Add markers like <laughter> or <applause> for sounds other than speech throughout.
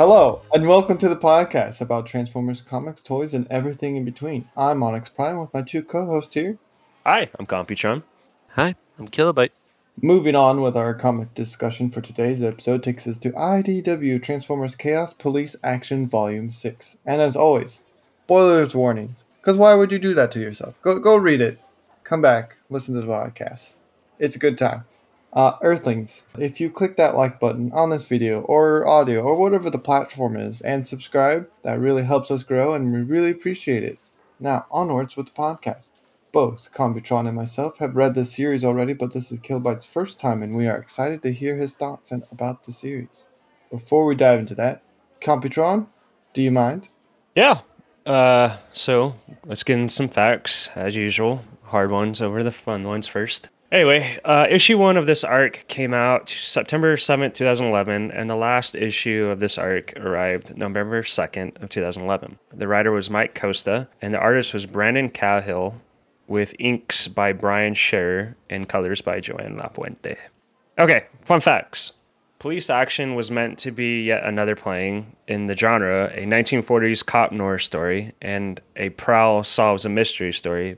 Hello, and welcome to the podcast about Transformers comics, toys, and everything in between. I'm Onyx Prime with my two co hosts here. Hi, I'm Computron. Hi, I'm Kilobyte. Moving on with our comic discussion for today's episode takes us to IDW Transformers Chaos Police Action Volume 6. And as always, spoilers warnings. Because why would you do that to yourself? Go, go read it. Come back, listen to the podcast. It's a good time. Uh, Earthlings, if you click that like button on this video or audio or whatever the platform is and subscribe, that really helps us grow and we really appreciate it. Now, onwards with the podcast. Both Computron and myself have read this series already, but this is Kilobyte's first time and we are excited to hear his thoughts and about the series. Before we dive into that, Computron, do you mind? Yeah. Uh, so let's get in some facts as usual. Hard ones over the fun ones first. Anyway, uh, issue one of this arc came out September 7th, 2011, and the last issue of this arc arrived November 2nd of 2011. The writer was Mike Costa, and the artist was Brandon Cahill, with inks by Brian Shearer and colors by Joanne Lafuente. Okay, fun facts. Police Action was meant to be yet another playing in the genre, a 1940s cop noir story, and a Prowl solves a mystery story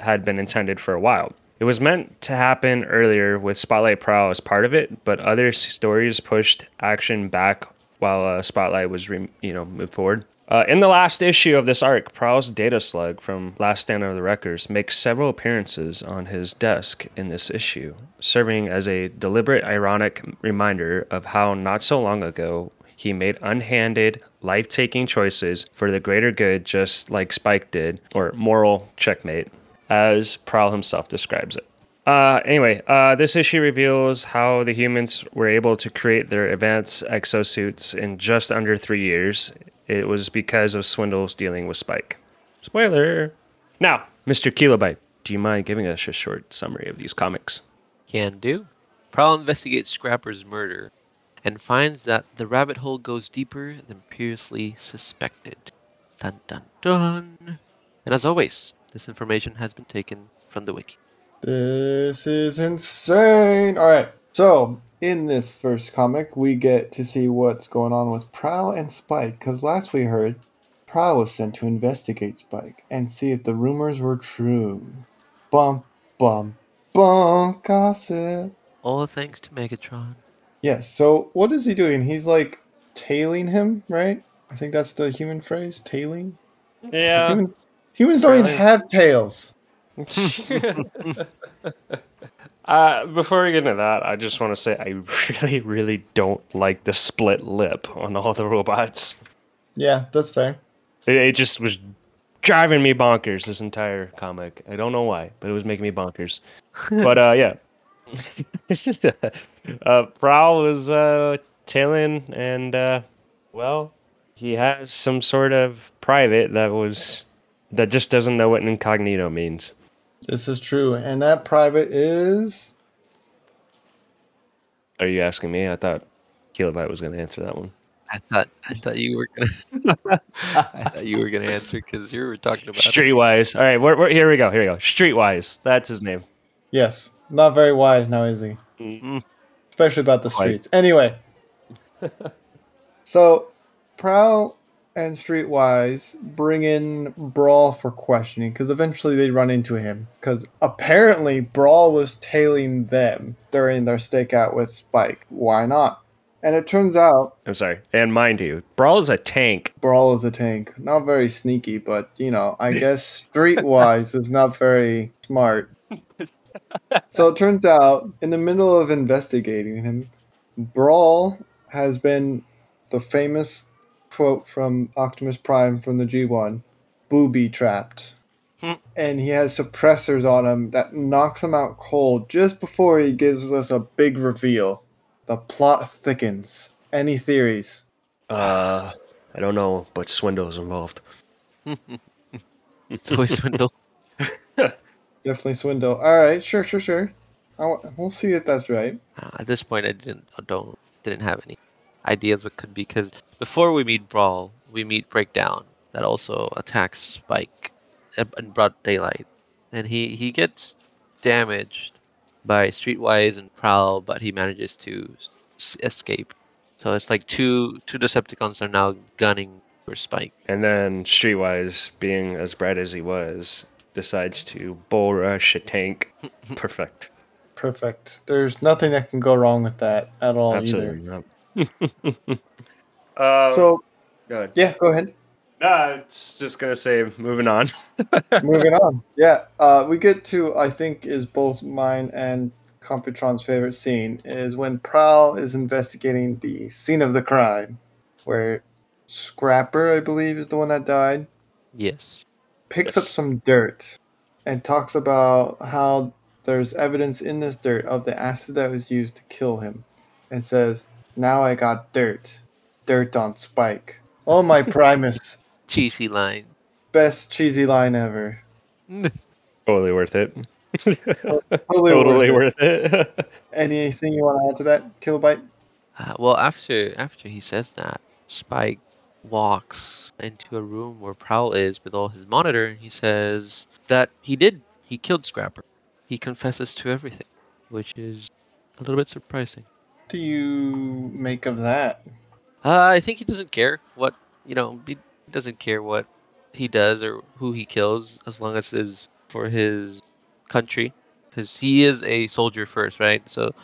had been intended for a while. It was meant to happen earlier with Spotlight Prowl as part of it, but other stories pushed action back while uh, Spotlight was, re- you know, moved forward. Uh, in the last issue of this arc, Prowl's data slug from Last Stand of the Wreckers makes several appearances on his desk in this issue, serving as a deliberate, ironic reminder of how not so long ago he made unhanded, life taking choices for the greater good, just like Spike did, or moral checkmate, as Prowl himself describes it. Uh, anyway, uh, this issue reveals how the humans were able to create their advanced exosuits in just under three years. It was because of Swindle's dealing with Spike. Spoiler! Now, Mr. Kilobyte, do you mind giving us a short summary of these comics? Can do. Prowl investigates Scrapper's murder and finds that the rabbit hole goes deeper than previously suspected. Dun dun dun. And as always, this information has been taken from the wiki. This is insane. All right. So, in this first comic, we get to see what's going on with Prowl and Spike. Because last we heard, Prowl was sent to investigate Spike and see if the rumors were true. Bum, bum, bum, gossip. All thanks to Megatron. Yes. So, what is he doing? He's like tailing him, right? I think that's the human phrase, tailing. Yeah. Human, humans don't even have tails. <laughs> uh, before we get into that, I just want to say I <laughs> really, really don't like the split lip on all the robots. Yeah, that's fair. It, it just was driving me bonkers this entire comic. I don't know why, but it was making me bonkers. but uh, yeah, <laughs> uh, Prowl was uh, tailing, and uh, well, he has some sort of private that was that just doesn't know what an incognito means. This is true. And that private is. Are you asking me? I thought Kilobyte was going to answer that one. I thought I thought you were gonna <laughs> I thought you were gonna answer because you were talking about it. Streetwise. All right, we're, we're, here we go. Here we go. Streetwise. That's his name. Yes. Not very wise now, is he? Mm. Especially about the Quite. streets. Anyway. <laughs> so, Prowl and Streetwise bring in Brawl for questioning because eventually they run into him. Because apparently Brawl was tailing them during their stakeout with Spike. Why not? And it turns out I'm sorry. And mind you, Brawl is a tank. Brawl is a tank. Not very sneaky, but you know, I guess Streetwise is not very smart. <laughs> So it turns out, in the middle of investigating him, Brawl has been the famous quote from Optimus Prime from the G1 booby trapped. Hmm. and he has suppressors on him that knocks him out cold just before he gives us a big reveal. The plot thickens. Any theories? Uh, I don't know, but Swindle's involved. it's <laughs> always swindle. <laughs> Definitely Swindle. All right, sure, sure, sure. I, we'll see if that's right. Uh, at this point, I didn't I don't didn't have any ideas what could be because before we meet Brawl, we meet Breakdown that also attacks Spike uh, in in broad daylight, and he he gets damaged by Streetwise and Prowl, but he manages to s- escape. So it's like two two Decepticons are now gunning for Spike. And then Streetwise, being as bright as he was, decides to bull rush a tank. <laughs> Perfect. Perfect. There's nothing that can go wrong with that at all Absolutely not. Either. uh, So go ahead. yeah, go ahead. Nah, it's just gonna say moving on. <laughs> Moving on. Yeah, uh, we get to I think is both mine and Computron's favorite scene is when Prowl is investigating the scene of the crime, where Scrapper, I believe, is the one that died, Yes. picks up some dirt and talks about how there's evidence in this dirt of the acid that was used to kill him, and says, "Now I got dirt, dirt on Spike." Oh my <laughs> Primus, Cheesy line. best cheesy line ever. <laughs> totally worth it. Totally, <laughs> totally worth it. it. Anything you want to add to that, Kilobyte? Uh, well, after after he says that, Spike walks into a room where Prowl is with all his monitor, and he says that he did. He killed Scrapper. He confesses to everything, which is a little bit surprising. Do you make of that? Uh, I think he doesn't care what you know. He doesn't care what he does or who he kills, as long as it's for his country. Because he is a soldier first, right? So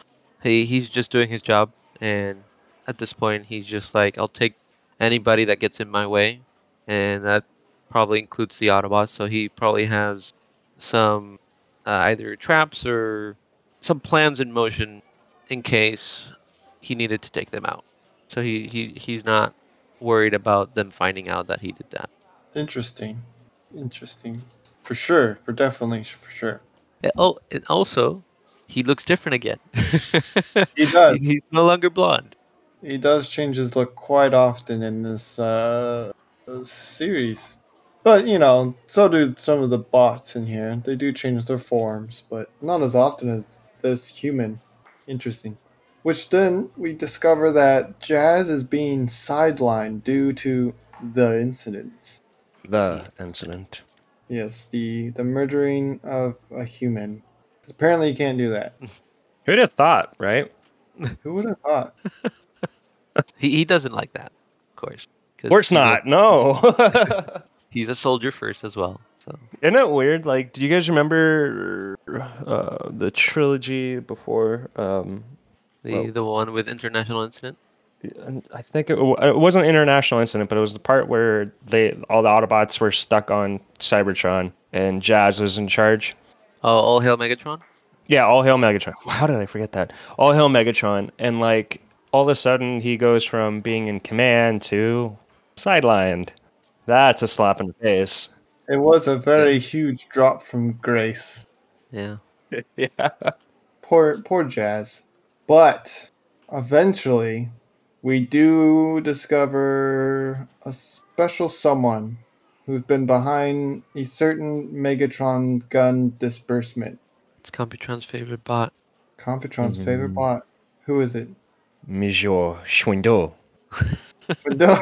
he he's just doing his job, and at this point, he's just like, I'll take anybody that gets in my way, and that probably includes the Autobots. So he probably has some uh, either traps or some plans in motion in case he needed to take them out. So he, he he's not worried about them finding out that he did that. Interesting. Interesting. For sure. For definitely. For sure. And, oh, and also, he looks different again. <laughs> He does. He's no longer blonde. He does change his look quite often in this uh, uh, series. But, you know, so do some of the bots in here. They do change their forms, but not as often as this human. Interesting. Which then we discover that Jazz is being sidelined due to the incident. The incident. Yes, the the murdering of a human. Apparently, you can't do that. <laughs> Who'd have thought, right? Who would have thought? <laughs> He, he doesn't like that, of course. Of course he's a- not. No. <laughs> he's a soldier first as well. So Isn't it weird? Like, do you guys remember uh, the trilogy before? Um, the Well- the one with international incident. I think it, it wasn't an international incident, but it was the part where they all the Autobots were stuck on Cybertron and Jazz was in charge. Oh, all hail Megatron. Yeah, all hail Megatron. How did I forget that? All hail Megatron, and like all of a sudden he goes from being in command to sidelined. That's a slap in the face. It was a very huge drop from grace. Yeah. <laughs> yeah. Poor, poor Jazz. But eventually, we do discover a special someone who's been behind a certain Megatron gun disbursement. It's Computron's favorite bot. Computron's favorite Mhm. bot. Who is it? Major Schwindel. Fidel.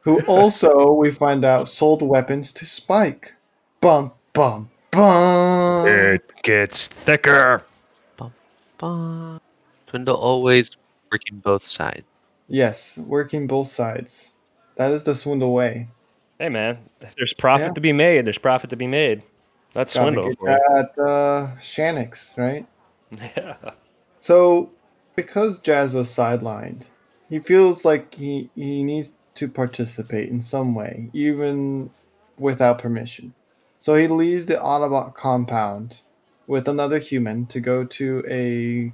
Who also, we find out, sold weapons to Spike. Bum, bum, bum. It gets thicker. Bot. Swindle always working both sides. Yes, working both sides. That is the swindle way. Hey man, if there's profit Yeah. to be made, there's profit to be made. That's Gotta swindle get for you. that uh, Shanix, right? Yeah. <laughs> So, because Jazz was sidelined, he feels like he, he needs to participate in some way, even without permission. So he leaves the Autobot compound with another human to go to a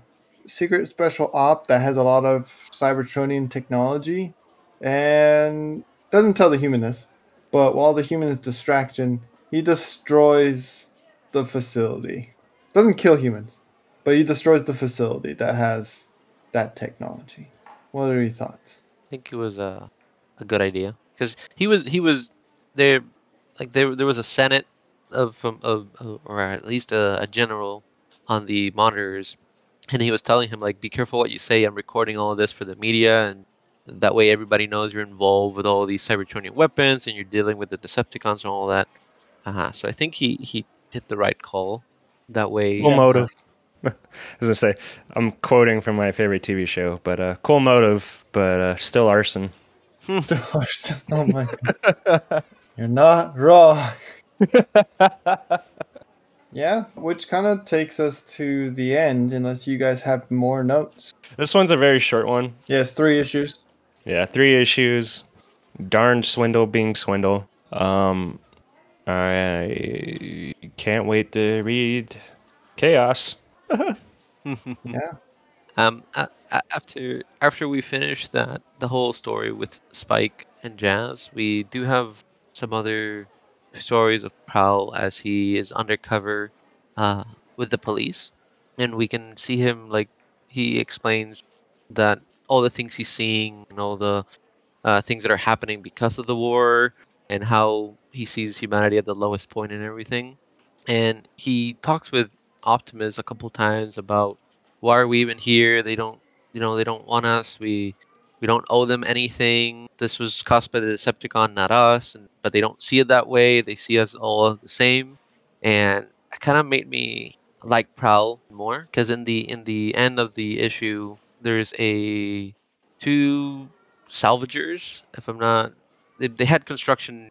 secret special op that has a lot of Cybertronian technology and doesn't tell the human this. But while the human is distraction, he destroys the facility. Doesn't kill humans, but he destroys the facility that has that technology. What are your thoughts? I think it was a a good idea because he was he was there like there there was a senate of from of, of or at least a, a general on the monitors and he was telling him like be careful what you say i'm recording all of this for the media and that way everybody knows you're involved with all these cybertronian weapons and you're dealing with the decepticons and all that uh-huh so i think he he did the right call that way Full uh, motive. <laughs> I was gonna say I'm quoting from my favorite TV show, but uh, cool motive, but uh, still arson. Still arson. Oh my god. You're not wrong. <laughs> yeah, which kind of takes us to the end, unless you guys have more notes. This one's a very short one. Yes, three issues. Yeah, three issues. Darn swindle being swindle. Um, I can't wait to read Chaos. <laughs> Yeah. Um, a- a- after after we finish that the whole story with Spike and Jazz, we do have some other stories of Prowl as he is undercover uh, with the police, and we can see him like he explains that all the things he's seeing and all the uh, things that are happening because of the war and how he sees humanity at the lowest point and everything. And he talks with Optimus a couple times about why are we even here? They don't, you know, they don't want us. We we don't owe them anything. This was caused by the Decepticon, not us. And but they don't see it that way. They see us all the same, and it kind of made me like Prowl more because in the in the end of the issue, there's a two salvagers. If I'm not, they, they had construction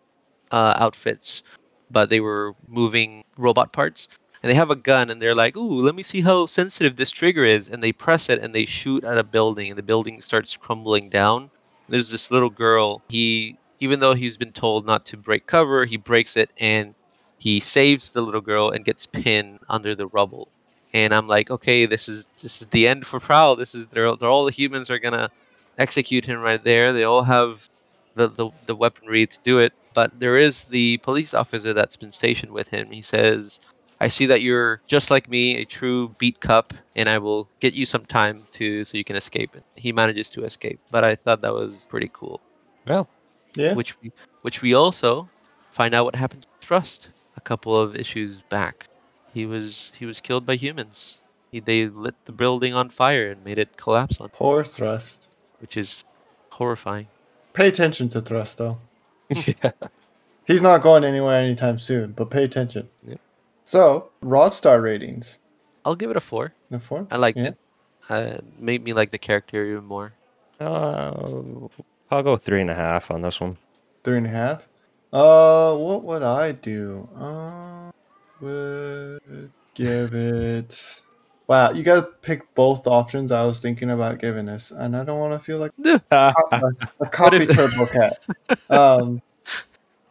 uh, outfits, but they were moving robot parts and they have a gun and they're like, "Ooh, let me see how sensitive this trigger is." And they press it and they shoot at a building and the building starts crumbling down. There's this little girl. He even though he's been told not to break cover, he breaks it and he saves the little girl and gets pinned under the rubble. And I'm like, "Okay, this is this is the end for Prowl. This is they're, they're all the humans are going to execute him right there. They all have the, the the weaponry to do it." But there is the police officer that's been stationed with him. He says, I see that you're just like me, a true beat cup, and I will get you some time to so you can escape. And he manages to escape, but I thought that was pretty cool. Well, Yeah. Which we, which we also find out what happened to Thrust a couple of issues back. He was he was killed by humans. He, they lit the building on fire and made it collapse on, Poor Thrust. which is horrifying. Pay attention to Thrust, though. <laughs> yeah. He's not going anywhere anytime soon, but pay attention. Yep. So, Rod Star ratings. I'll give it a four. The four? I liked Yeah. it. Uh, made me like the character even more. Uh, I'll go three and a half on this one. Three and a half. Uh, what would I do? Uh, would give it. Wow, you gotta pick both options. I was thinking about giving this, and I don't want to feel like <laughs> a, <laughs> a copy if- turbo cat. <laughs> Um,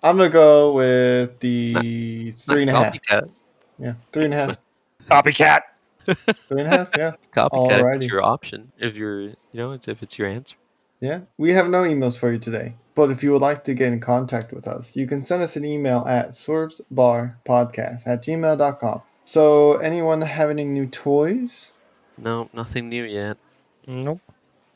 I'm gonna go with the three and a Not half. Copycat. Yeah, three and a half. <laughs> Copycat. Three and a half. Yeah. <laughs> Copycat if it's your option. If you're, you know, it's, if it's your answer. Yeah, we have no emails for you today. But if you would like to get in contact with us, you can send us an email at swervesbarpodcast at gmail.com. So, anyone have any new toys? No, nothing new yet. Nope.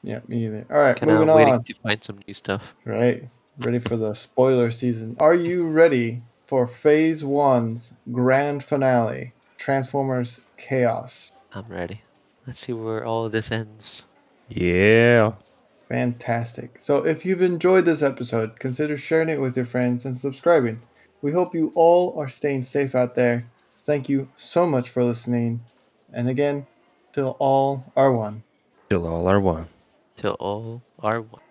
Yeah, me either. All right, Kind of moving waiting on. to find some new stuff. Right, ready for the spoiler season. Are you ready for Phase 1's grand finale Transformers Chaos? I'm ready. Let's see where all of this ends. Yeah. Fantastic. So, if you've enjoyed this episode, consider sharing it with your friends and subscribing. We hope you all are staying safe out there. Thank you so much for listening. And again, till all are one. Till all are one. Till all are one.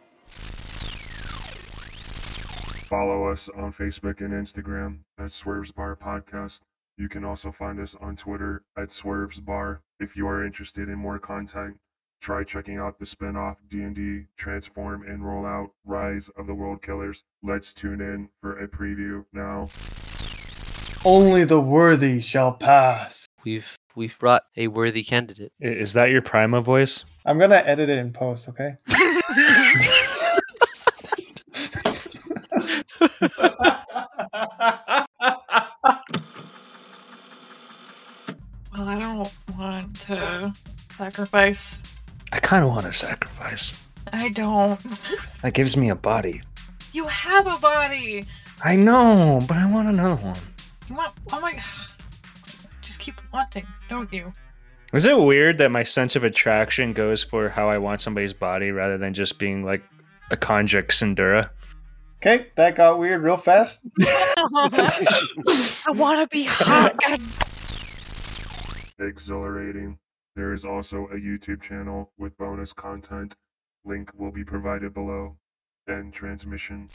Follow us on Facebook and Instagram at Swerves Bar Podcast. You can also find us on Twitter at Swerves Bar. If you are interested in more content, try checking out the spin-off D&D Transform and Rollout Rise of the World Killers. Let's tune in for a preview now. Only the worthy shall pass. We've we've brought a worthy candidate. Is that your Prima voice? I'm going to edit it in post, okay? <laughs> <laughs> Well, I don't want to sacrifice. I kind of want to sacrifice. I don't. That gives me a body. You have a body. I know, but I want another one. You want? Oh my! Just keep wanting, don't you? Is it weird that my sense of attraction goes for how I want somebody's body rather than just being like a conjuct Sindura? Okay, that got weird real fast. <laughs> I want to be hot. God exhilarating. There is also a YouTube channel with bonus content. Link will be provided below. End transmission.